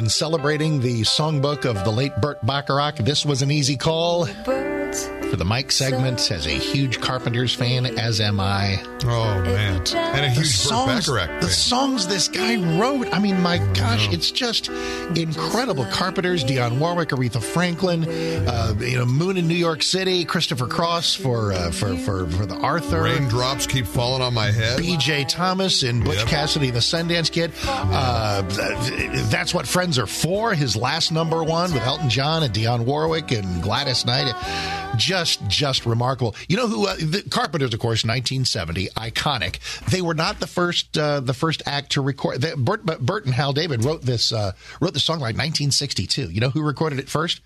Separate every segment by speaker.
Speaker 1: In celebrating the songbook of the late Burt Bacharach, this was an easy call for the Mike segment. As a huge Carpenters fan, as am I.
Speaker 2: Oh man, and a
Speaker 1: The
Speaker 2: huge Burt
Speaker 1: songs,
Speaker 2: Bacharach
Speaker 1: the
Speaker 2: fan.
Speaker 1: songs this guy wrote. I mean, my gosh, it's just incredible. Carpenters, Dionne Warwick, Aretha Franklin, uh, you know, Moon in New York City, Christopher Cross for uh, for for for the Arthur.
Speaker 2: Raindrops keep falling on my head.
Speaker 1: B.J. Thomas and Butch
Speaker 2: Yep.
Speaker 1: Cassidy and the Sundance Kid. Uh, that's what Friends are for. His last number one with Elton John and Dionne Warwick and Gladys Knight. Just, just remarkable. You know who? Uh, the Carpenters, of course, 1970, iconic. They were not the first, uh, the first act to record. They, Burt, Burt and Hal David wrote this, uh, wrote the song like 1962. You know who recorded it first?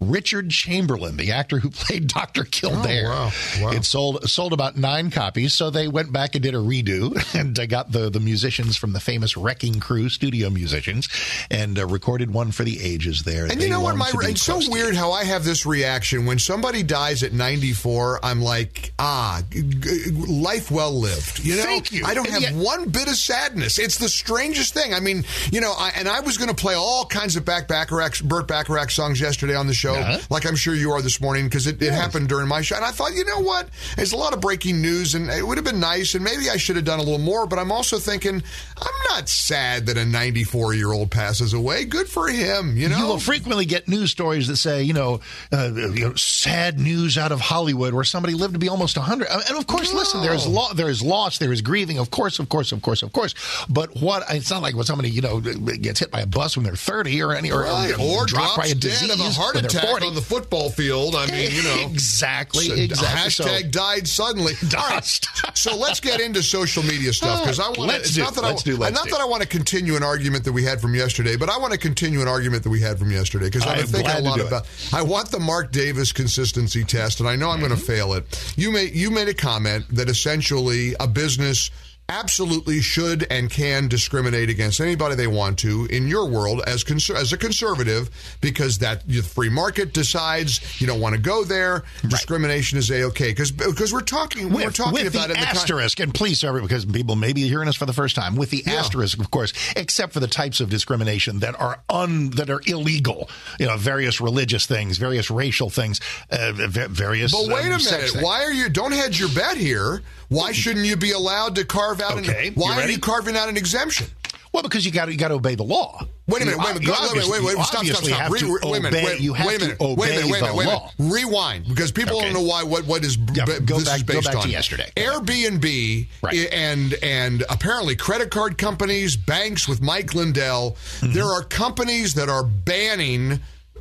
Speaker 1: Richard Chamberlain, the actor who played Dr. Kildare.
Speaker 2: wow. Wow.
Speaker 1: It sold sold about nine copies, so they went back and did a redo and uh, got the the musicians from the famous Wrecking Crew, studio musicians, and uh, recorded one for the ages there.
Speaker 2: And
Speaker 1: They
Speaker 2: you know what? My it's so weird how I have this reaction when somebody dies at 94. I'm like, ah, g- g- life well lived. You know,
Speaker 1: Thank you.
Speaker 2: I don't
Speaker 1: And
Speaker 2: have
Speaker 1: yet-
Speaker 2: one bit of sadness. It's the strangest thing. I mean, you know, I, and I was going to play all kinds of back Bacharach, Burt Bacharach songs yesterday on the show,
Speaker 1: Yeah.
Speaker 2: like I'm sure you are this morning because it, it happened during my show. And I thought, you know what? There's a lot of breaking news, and it would have been nice, and maybe I should have done a little more. But I'm also thinking, I'm not sad that a 94 year old passes away. Good for him. You know,
Speaker 1: You will frequently get news stories that say, you know, uh, you know, sad news out of Hollywood where somebody lived to be almost 100. And of course, listen, there is lo- there is loss, there is grieving, of course, of course, of course, of course. But what it's not like when somebody, you know, gets hit by a bus when they're 30 or any or,
Speaker 2: Right,
Speaker 1: or,
Speaker 2: or
Speaker 1: dropped by a
Speaker 2: dead
Speaker 1: disease
Speaker 2: of a heart
Speaker 1: they're
Speaker 2: attack
Speaker 1: 40.
Speaker 2: on the football field. I mean, you know,
Speaker 1: exactly,
Speaker 2: So,
Speaker 1: exactly. So-
Speaker 2: Hashtag died suddenly. Right,
Speaker 1: Dust.
Speaker 2: so let's get into social media stuff because I want to.
Speaker 1: Let's do-
Speaker 2: not that
Speaker 1: let's
Speaker 2: I,
Speaker 1: do- let's
Speaker 2: not
Speaker 1: do.
Speaker 2: that I want to continue an argument that we had from yesterday, but I want to continue an argument that we had from yesterday because
Speaker 1: I
Speaker 2: I've
Speaker 1: am
Speaker 2: been thinking a lot
Speaker 1: do it.
Speaker 2: about. I want the Mark Davis consistency test, and I know I'm going to mm-hmm. fail it. You made you made a comment that essentially a business absolutely should and can discriminate against anybody they want to in your world as conser- as a conservative because that the free market decides you don't want to go there discrimination is a okay because because we're talking we're talking
Speaker 1: with
Speaker 2: about
Speaker 1: the
Speaker 2: it in the con-
Speaker 1: asterisk, and please, every because people may be hearing us for the first time, with the asterisk, of course, except for the types of discrimination that are un that are illegal. You know, various religious things, various racial things, uh, various.
Speaker 2: But wait
Speaker 1: um,
Speaker 2: a minute. Why are you? Don't hedge your bet here. Why shouldn't you be allowed to carve out?
Speaker 1: Okay,
Speaker 2: an, why are you carving out an exemption?
Speaker 1: Well, because you got to you got to obey the law.
Speaker 2: Wait a minute.
Speaker 1: You
Speaker 2: Wait a minute. Wait, wait,
Speaker 1: obviously-
Speaker 2: wait, wait, Stop. Stop. Stop.
Speaker 1: have
Speaker 2: Re-
Speaker 1: to
Speaker 2: wait a minute.
Speaker 1: obey-
Speaker 2: Wait,
Speaker 1: you have
Speaker 2: wait a
Speaker 1: to
Speaker 2: minute. Wait a
Speaker 1: obey
Speaker 2: minute. Wait a
Speaker 1: the
Speaker 2: minute. Wait a
Speaker 1: law.
Speaker 2: minute. Rewind because people
Speaker 1: Okay.
Speaker 2: don't know why. What what is
Speaker 1: Yeah,
Speaker 2: b-
Speaker 1: go
Speaker 2: this
Speaker 1: back-
Speaker 2: is
Speaker 1: go
Speaker 2: based
Speaker 1: back to
Speaker 2: on?
Speaker 1: yesterday.
Speaker 2: Airbnb
Speaker 1: Right.
Speaker 2: and and apparently credit card companies, banks with Mike Lindell.
Speaker 1: Mm-hmm.
Speaker 2: There are companies that are banning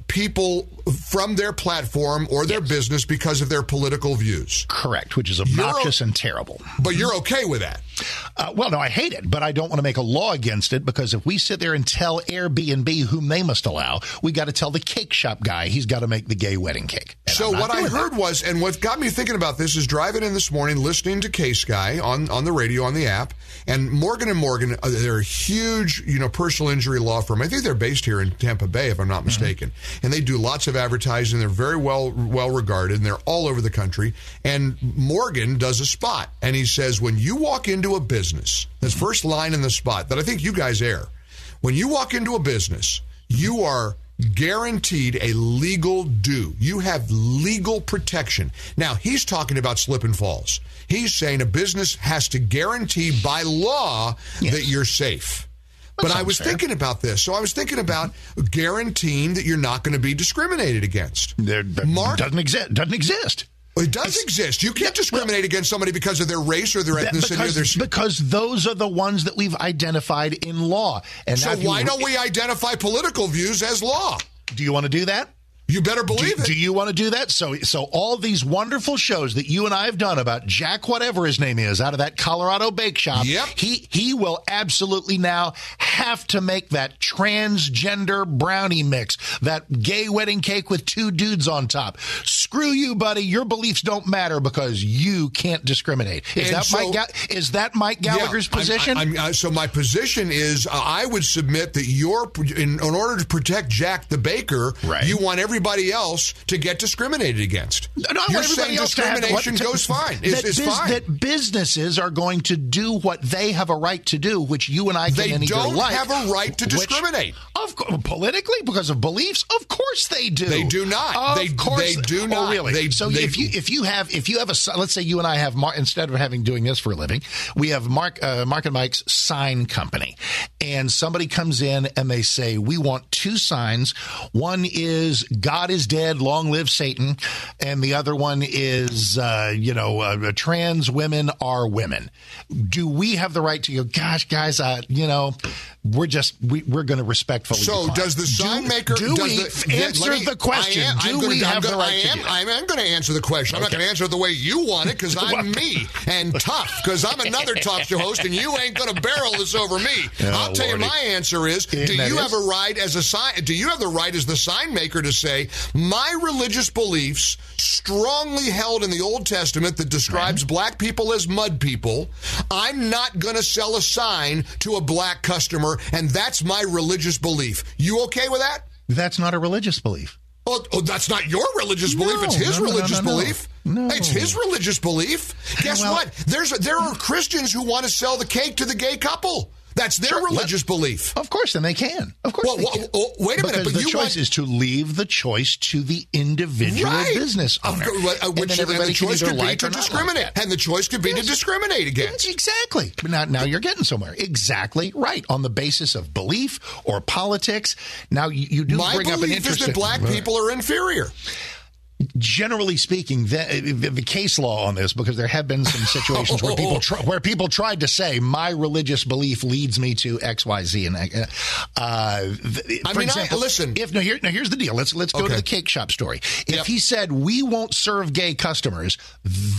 Speaker 2: people from their platform or their business because of their political views.
Speaker 1: Correct, which is obnoxious and terrible.
Speaker 2: But you're okay with that.
Speaker 1: Uh, well, no, I hate it, but I don't want to make a law against it because if we sit there and tell Airbnb whom they must allow, we got to tell the cake shop guy he's got to make the gay wedding cake. And
Speaker 2: So what I
Speaker 1: doing that.
Speaker 2: heard was, and what got me thinking about this is driving in this morning, listening to Case Guy on on the radio on the app, and Morgan and Morgan. Uh, they're a huge, you know, personal injury law firm. I think they're based here in Tampa Bay, if I'm not mistaken. And they do lots of advertising. And they're very well well regarded, and they're all over the country. And Morgan does a spot, and he says, when you walk into a business, this first line in the spot that I think you guys air, when you walk into a business, you are guaranteed a legal due. You have legal protection. Now, he's talking about slip and falls. He's saying a business has to guarantee by law that you're safe. But I was
Speaker 1: fair.
Speaker 2: thinking about this. So I was thinking about guaranteeing that you're not going to be discriminated against.
Speaker 1: There,
Speaker 2: Mark-
Speaker 1: doesn't exist. Doesn't exist.
Speaker 2: It does exist. You can't discriminate against somebody because of their race or their ethnicity or
Speaker 1: because,
Speaker 2: their.
Speaker 1: because those are the ones that we've identified in law. And
Speaker 2: So
Speaker 1: if you-
Speaker 2: why don't we identify political views as law?
Speaker 1: Do you want to do that?
Speaker 2: You better believe
Speaker 1: do,
Speaker 2: it.
Speaker 1: Do you want to do that? So, so all these wonderful shows that you and I have done about Jack, whatever his name is, out of that Colorado bake shop.
Speaker 2: Yep.
Speaker 1: He he will absolutely now have to make that transgender brownie mix, that gay wedding cake with two dudes on top. Screw you, buddy. Your beliefs don't matter because you can't discriminate. Is
Speaker 2: And
Speaker 1: that
Speaker 2: so-
Speaker 1: Mike? Ga- is that Mike Gallagher's
Speaker 2: Yeah, I'm-
Speaker 1: position?
Speaker 2: I'm, uh, so my position is, uh, I would submit that you're in, in order to protect Jack the baker,
Speaker 1: Right.
Speaker 2: you want everybody else to get discriminated against.
Speaker 1: No, no,
Speaker 2: you're
Speaker 1: everybody
Speaker 2: saying discrimination
Speaker 1: to-
Speaker 2: goes fine. Is
Speaker 1: that,
Speaker 2: is
Speaker 1: bus-
Speaker 2: fine.
Speaker 1: that businesses are going to do what they have a right to do, which you and I can
Speaker 2: They don't
Speaker 1: like.
Speaker 2: have a right to
Speaker 1: which-
Speaker 2: discriminate.
Speaker 1: Of course, politically, because of beliefs, of course they do.
Speaker 2: They do not.
Speaker 1: Of
Speaker 2: They-
Speaker 1: course
Speaker 2: they do
Speaker 1: Oh,
Speaker 2: not.
Speaker 1: really?
Speaker 2: They-
Speaker 1: so
Speaker 2: they-
Speaker 1: if you if you have if you have a si- let's say you and I have Mar- instead of having doing this for a living, we have Mark uh, Mark and Mike's sign company, and somebody comes in and they say we want two signs. One is God is dead, long live Satan, and the other one is uh, you know uh, trans women are women. Do we have the right to go? Gosh, guys, uh, you know, we're just we, we're going to respectfully.
Speaker 2: So
Speaker 1: decline.
Speaker 2: does the sign
Speaker 1: do,
Speaker 2: maker
Speaker 1: Do
Speaker 2: does
Speaker 1: we
Speaker 2: the,
Speaker 1: answer
Speaker 2: me-
Speaker 1: the question?
Speaker 2: I am,
Speaker 1: do
Speaker 2: I'm gonna,
Speaker 1: we
Speaker 2: I'm
Speaker 1: have
Speaker 2: gonna,
Speaker 1: the right
Speaker 2: I
Speaker 1: to
Speaker 2: am, I'm, I'm going to answer the question. I'm not going to answer it the way you want it because I'm me and tough because I'm another talk show host and you ain't going to barrel this over me. I'll tell
Speaker 1: Lordy.
Speaker 2: you my answer is: Do you
Speaker 1: is?
Speaker 2: have a right as a sign? Do you have the right as the sign maker to say my religious beliefs, strongly held in the Old Testament, that describes black people as mud people? I'm not going to sell a sign to a black customer, and that's my religious belief. You okay with that?
Speaker 1: That's not a religious belief.
Speaker 2: Oh, oh, that's not your religious
Speaker 1: No,
Speaker 2: belief. It's his
Speaker 1: no, no, no,
Speaker 2: religious
Speaker 1: no, no.
Speaker 2: belief.
Speaker 1: No.
Speaker 2: It's his religious belief. Guess
Speaker 1: Well-
Speaker 2: what? There's there are Christians who want to sell the cake to the gay couple. That's their
Speaker 1: Sure, let-
Speaker 2: religious belief.
Speaker 1: Of course, and they can. Of course,
Speaker 2: Well, well, oh, wait a minute,
Speaker 1: Because
Speaker 2: but
Speaker 1: the choice
Speaker 2: want-
Speaker 1: is to leave the choice to the individual
Speaker 2: Right.
Speaker 1: business
Speaker 2: Of
Speaker 1: owner,
Speaker 2: uh,
Speaker 1: and
Speaker 2: which
Speaker 1: then
Speaker 2: and the choice could be to
Speaker 1: not like
Speaker 2: discriminate, and the choice could be to discriminate against.
Speaker 1: Exactly. But now, now you're getting somewhere. Exactly right on the basis of belief or politics. Now you, you do
Speaker 2: My
Speaker 1: bring up an
Speaker 2: belief is
Speaker 1: interesting.
Speaker 2: that black people are inferior.
Speaker 1: Generally speaking, the, the, the case law on this, because there have been some situations where people try, where people tried to say my religious belief leads me to X, Y, Z, and uh, uh,
Speaker 2: I mean, I- listen.
Speaker 1: If no, here, now here's the deal. Let's let's go
Speaker 2: Okay.
Speaker 1: to the cake shop story. If
Speaker 2: Yep.
Speaker 1: he said we won't serve gay customers,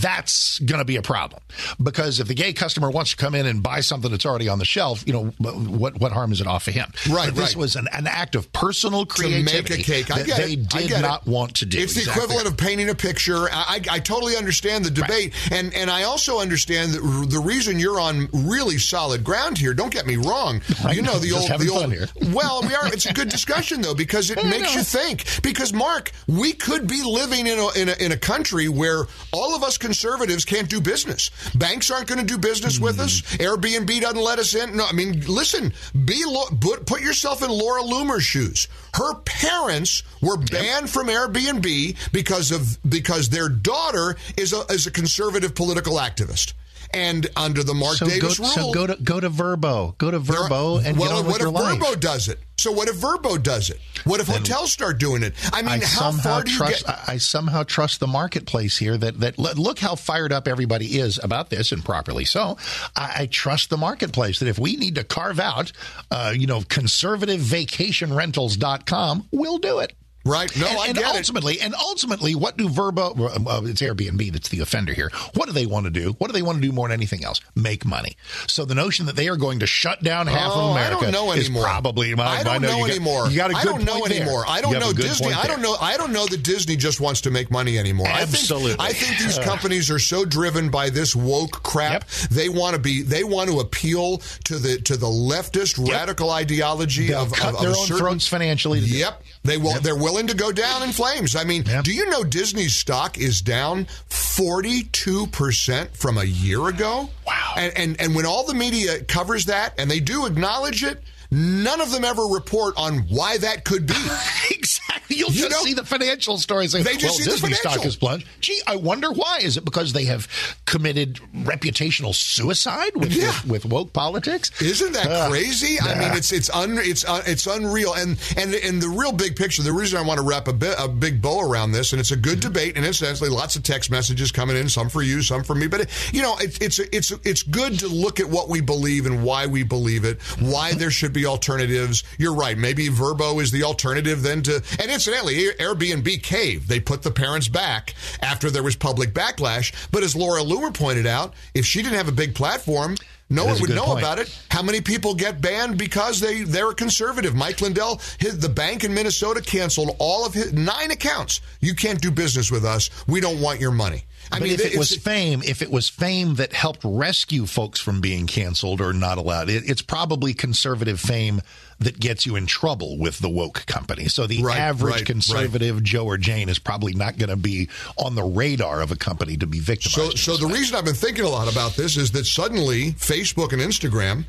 Speaker 1: that's going to be a problem because if the gay customer wants to come in and buy something that's already on the shelf, you know what what harm is it off of him?
Speaker 2: Right,
Speaker 1: But this
Speaker 2: right.
Speaker 1: was an, an act of personal
Speaker 2: to
Speaker 1: creativity
Speaker 2: make a cake. I
Speaker 1: that they did not want to do.
Speaker 2: It's the
Speaker 1: Exactly
Speaker 2: equivalent of painting a picture. I, I, totally understand the debate, and and I also understand that the reason you're on really solid ground here. Don't get me wrong. You know the
Speaker 1: just
Speaker 2: old the old.
Speaker 1: here.
Speaker 2: Well, we are. It's a good discussion though because it makes you think. Because Mark, we could be living in a, in a in a country where all of us conservatives can't do business. Banks aren't going to do business with us.
Speaker 1: Hmm.
Speaker 2: Airbnb doesn't let us in. No, I mean, listen. Be lo- put put yourself in Laura Loomer's shoes. Her parents were banned from Airbnb because of because their daughter is a is a conservative political activist. And under the Mark
Speaker 1: So
Speaker 2: Davis
Speaker 1: go,
Speaker 2: rule,
Speaker 1: so go to go to Vrbo, go to
Speaker 2: there are-
Speaker 1: Vrbo, and
Speaker 2: well,
Speaker 1: get on
Speaker 2: what if
Speaker 1: life.
Speaker 2: Vrbo does it? So what if Vrbo does it? What if hotels start doing it? I mean,
Speaker 1: I
Speaker 2: how
Speaker 1: somehow
Speaker 2: far do you
Speaker 1: trust.
Speaker 2: get?
Speaker 1: I I somehow trust the marketplace here. That that look how fired up everybody is about this, and properly so. I, I trust the marketplace that if we need to carve out, uh, you know, conservative vacationrentals.com, we'll do it.
Speaker 2: Right? No,
Speaker 1: and,
Speaker 2: I
Speaker 1: and
Speaker 2: get it.
Speaker 1: ultimately, and ultimately, what do Vrbo? Well, it's Airbnb that's the offender here. What do they want to do? What do they want to do more than anything else? Make money. So the notion that they are going to shut down half
Speaker 2: Oh,
Speaker 1: of
Speaker 2: I
Speaker 1: America
Speaker 2: don't know
Speaker 1: is
Speaker 2: anymore.
Speaker 1: probably. My,
Speaker 2: I don't
Speaker 1: know,
Speaker 2: know
Speaker 1: you got-
Speaker 2: anymore.
Speaker 1: you got a
Speaker 2: I
Speaker 1: good
Speaker 2: don't know
Speaker 1: point there.
Speaker 2: anymore. I don't know Disney. I don't know. I don't know that Disney just wants to make money anymore.
Speaker 1: Absolutely.
Speaker 2: I think, I think these uh. companies are so driven by this woke crap.
Speaker 1: Yep.
Speaker 2: They want to be. They want to appeal to the to the leftist radical ideology
Speaker 1: They'll
Speaker 2: of,
Speaker 1: cut
Speaker 2: of,
Speaker 1: their
Speaker 2: of
Speaker 1: own
Speaker 2: certain,
Speaker 1: throats financially. It.
Speaker 2: Yep, they will. They're willing to go down in flames. I mean,
Speaker 1: Yep.
Speaker 2: do you know Disney's stock is down forty two percent from a year ago?
Speaker 1: Wow.
Speaker 2: And, and and when all the media covers that, and they do acknowledge it, none of them ever report on why that could be.
Speaker 1: Exactly. You'll
Speaker 2: You
Speaker 1: just
Speaker 2: know-
Speaker 1: see the financial stories.
Speaker 2: They just
Speaker 1: well,
Speaker 2: see the
Speaker 1: Disney stock
Speaker 2: financial.
Speaker 1: has plunged. Gee, I wonder why. Is it because they have committed reputational suicide with,
Speaker 2: Yeah.
Speaker 1: with, with woke politics?
Speaker 2: Isn't that
Speaker 1: Uh,
Speaker 2: crazy? I mean, it's it's un, it's uh, it's unreal. And and and the real big picture. The reason I want to wrap a bit a big bow around this, and it's a good debate, and incidentally, lots of text messages coming in, some for you, some for me. But you know, it, it's it's it's good to look at what we believe and why we believe it, why there should be alternatives. You're right. Maybe Vrbo is the alternative then to, and it's incidentally, Airbnb caved. They put the parents back after there was public backlash. But as Laura Loomer pointed out, if she didn't have a big platform, no one would know point. about it. How many people get banned because they they're conservative? Mike Lindell, his, the bank in Minnesota canceled all of his nine accounts. You can't do business with us. We don't want your money.
Speaker 1: I but mean, if it was fame, if it was fame that helped rescue folks from being canceled or not allowed, it, it's probably conservative fame that gets you in trouble with the woke company. So the right, average right, conservative right. Joe or Jane is probably not going to be on the radar of a company to be victimized.
Speaker 2: So, so the reason I've been thinking a lot about this is that suddenly Facebook and Instagram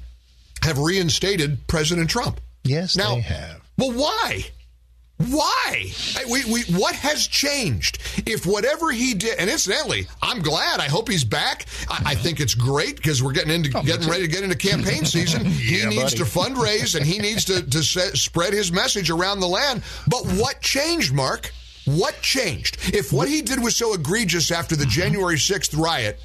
Speaker 2: have reinstated President Trump.
Speaker 1: Yes, now, they have.
Speaker 2: Well, why? Why? We, we, what has changed? If whatever he did, and incidentally, I'm glad. I hope he's back. I, I think it's great because we're getting into oh, getting ready to get into campaign season. yeah, he needs buddy. to fundraise and he needs to, to set, spread his message around the land. But what changed, Mark? What changed? If what he did was so egregious after the mm-hmm. January 6th riot,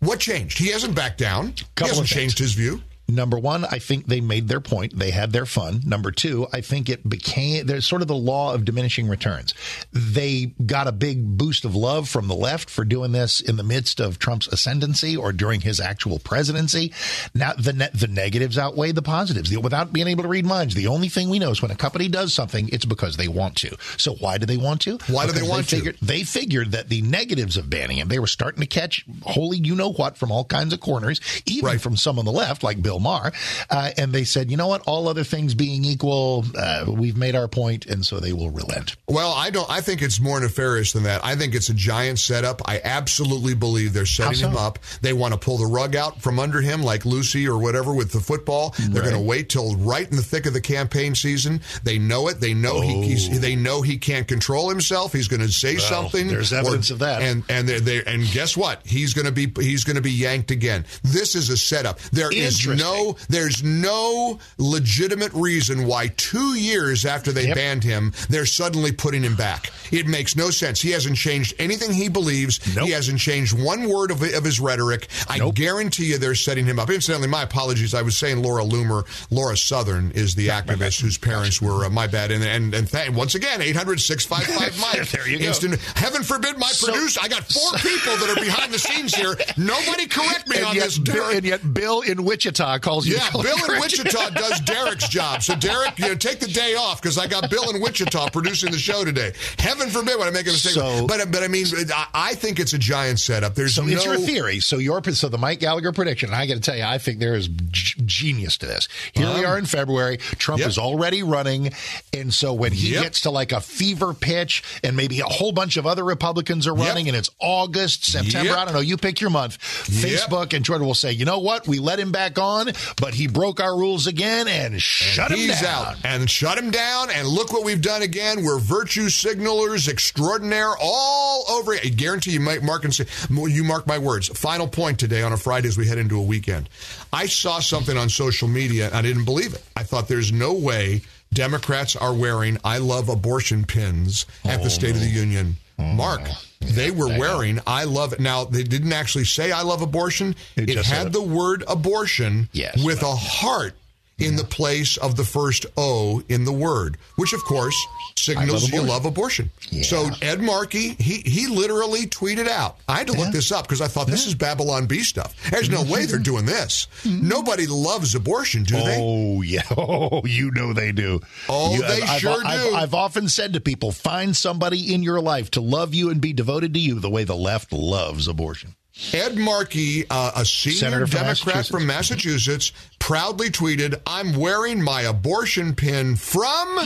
Speaker 2: what changed? He hasn't backed down. Couple he hasn't changed his view.
Speaker 1: Number one, I think they made their point. They had their fun. Number two, I think it became, there's sort of the law of diminishing returns. They got a big boost of love from the left for doing this in the midst of Trump's ascendancy or during his actual presidency. Now, the, ne- the negatives outweigh the positives. Without being able to read minds, the only thing we know is when a company does something, it's because they want to. So why do they want to?
Speaker 2: Why
Speaker 1: because
Speaker 2: do they want
Speaker 1: they figured,
Speaker 2: to?
Speaker 1: They figured that the negatives of banning him, they were starting to catch holy you know what from all kinds of corners, even right. from some on the left like Bill Bill Maher, uh, and they said, you know what? All other things being equal, uh, we've made our point, and so they will relent.
Speaker 2: Well, I don't. I think it's more nefarious than that. I think it's a giant setup. I absolutely believe they're setting so? him up. They want to pull the rug out from under him, like Lucy or whatever with the football. They're right. going to wait till right in the thick of the campaign season. They know it. They know oh. he, they know he can't control himself. He's going to say well, something.
Speaker 1: There's evidence
Speaker 2: or,
Speaker 1: of that.
Speaker 2: And and they they and guess what? He's going to be he's going to be yanked again. This is a setup. There is no no, there's no legitimate reason why two years after they yep. banned him, they're suddenly putting him back. It makes no sense. He hasn't changed anything he believes. Nope. He hasn't changed one word of, of his rhetoric. I nope. guarantee you they're setting him up. Incidentally, my apologies. I was saying Laura Loomer. Laura Southern is the activist whose parents were, uh, my bad. And, and, and th- once again, 800 655 Mike.
Speaker 1: there you go. Instant,
Speaker 2: heaven forbid my so, producer. I got four people that are behind the scenes here. Nobody correct me on
Speaker 1: yet,
Speaker 2: this.
Speaker 1: Bill, and yet Bill in Wichita calls you.
Speaker 2: Yeah, Bill in Wichita does Derek's job. So Derek, you know, take the day off because I got Bill in Wichita producing the show today. Heaven forbid when I make a mistake. So, but but I mean, I think it's a giant setup. There's
Speaker 1: so
Speaker 2: no,
Speaker 1: it's your theory. So your so the Mike Gallagher prediction. I got to tell you, I think there is g- genius to this. Here um, we are in February. Trump yep. is already running, and so when he yep. gets to like a fever pitch, and maybe a whole bunch of other Republicans are running, yep. and it's August, September. I don't know. You pick your month. Facebook and Twitter will say, you know what? We let him back on, but he broke our rules again and shut
Speaker 2: and
Speaker 1: him
Speaker 2: he's
Speaker 1: down.
Speaker 2: out and shut him down. And look what we've done again. We're virtue signalers extraordinaire all over. I guarantee you, Mark and say, you mark my words. Final point today on a Friday as we head into a weekend. I saw something on social media and I didn't believe it. I thought there's no way Democrats are wearing "I love abortion" pins at oh, the State no. of the Union. Oh, Mark, yeah, they were wearing "I love it." Now they didn't actually say "I love abortion." It, it had the word "abortion"
Speaker 1: yes,
Speaker 2: with a heart in the place of the first O in the word, which of course signals love you love abortion. Yeah. So Ed Markey, he he literally tweeted out. I had to yeah. look this up because I thought this is Babylon Bee stuff. There's no way they're doing this. Mm-hmm. Nobody loves abortion, do they?
Speaker 1: Oh yeah, oh you know they do.
Speaker 2: Oh,
Speaker 1: you,
Speaker 2: they
Speaker 1: I've,
Speaker 2: sure
Speaker 1: I've,
Speaker 2: do.
Speaker 1: I've, I've often said to people, find somebody in your life to love you and be devoted to you the way the left loves abortion.
Speaker 2: Ed Markey, uh, a senior Democrat from Massachusetts, proudly tweeted, I'm wearing my abortion pin from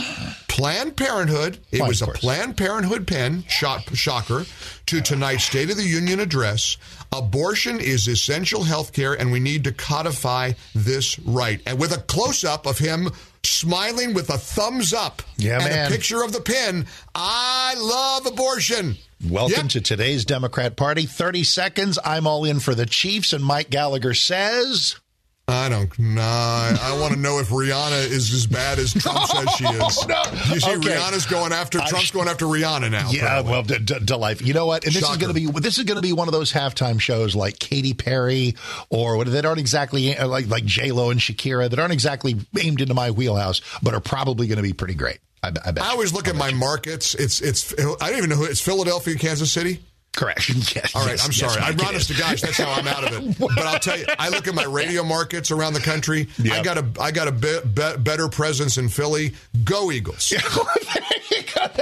Speaker 2: Planned Parenthood. It was a Planned Parenthood pin, shock, shocker, to tonight's State of the Union address. Abortion is essential health care, and we need to codify this right. And with a close up of him smiling with a thumbs up
Speaker 1: yeah,
Speaker 2: and
Speaker 1: man.
Speaker 2: a picture of the pin, I love abortion.
Speaker 1: Welcome
Speaker 2: yep.
Speaker 1: to today's Democrat Party. 30 seconds. I'm all in for the Chiefs, and Mike Gallagher says.
Speaker 2: I don't know. I want to know if Rihanna is as bad as Trump says she is.
Speaker 1: no.
Speaker 2: You see,
Speaker 1: Okay.
Speaker 2: Rihanna's going after Trump's going after Rihanna now.
Speaker 1: Yeah,
Speaker 2: apparently.
Speaker 1: well, d- d- delightful. You know what? And this
Speaker 2: Shocker.
Speaker 1: is going to be this is going to be one of those halftime shows like Katy Perry or what that aren't exactly uh, like like J Lo and Shakira that aren't exactly aimed into my wheelhouse, but are probably going to be pretty great. I, I bet.
Speaker 2: I always look at my markets. It's it's. I don't even know who it's. Philadelphia, Kansas City.
Speaker 1: Correct. Yes.
Speaker 2: All right,
Speaker 1: yes,
Speaker 2: I'm sorry.
Speaker 1: It
Speaker 2: honest
Speaker 1: is.
Speaker 2: to gosh, that's how I'm out of it. But I'll tell you, I look at my radio markets around the country. I got a I got a be, be, better presence in Philly. Go Eagles!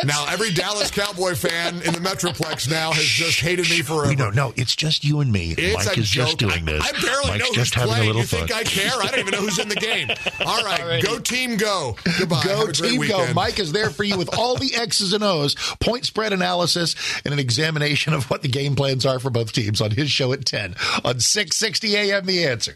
Speaker 2: now every Dallas Cowboy fan in the Metroplex now has just hated me forever.
Speaker 1: We don't know. It's just you and me.
Speaker 2: It's
Speaker 1: Mike is
Speaker 2: joke.
Speaker 1: just doing this.
Speaker 2: I, I barely
Speaker 1: Mike's
Speaker 2: know
Speaker 1: just
Speaker 2: who's
Speaker 1: having
Speaker 2: playing.
Speaker 1: a little
Speaker 2: you think. I care? I don't even know who's in the game. All right, go team, go. Goodbye.
Speaker 1: Go
Speaker 2: Have a
Speaker 1: team go. Mike is there for you with all the X's and O's, point spread analysis, and an examination of what the game plans are for both teams on his show at 10 on 660 AM The Answer.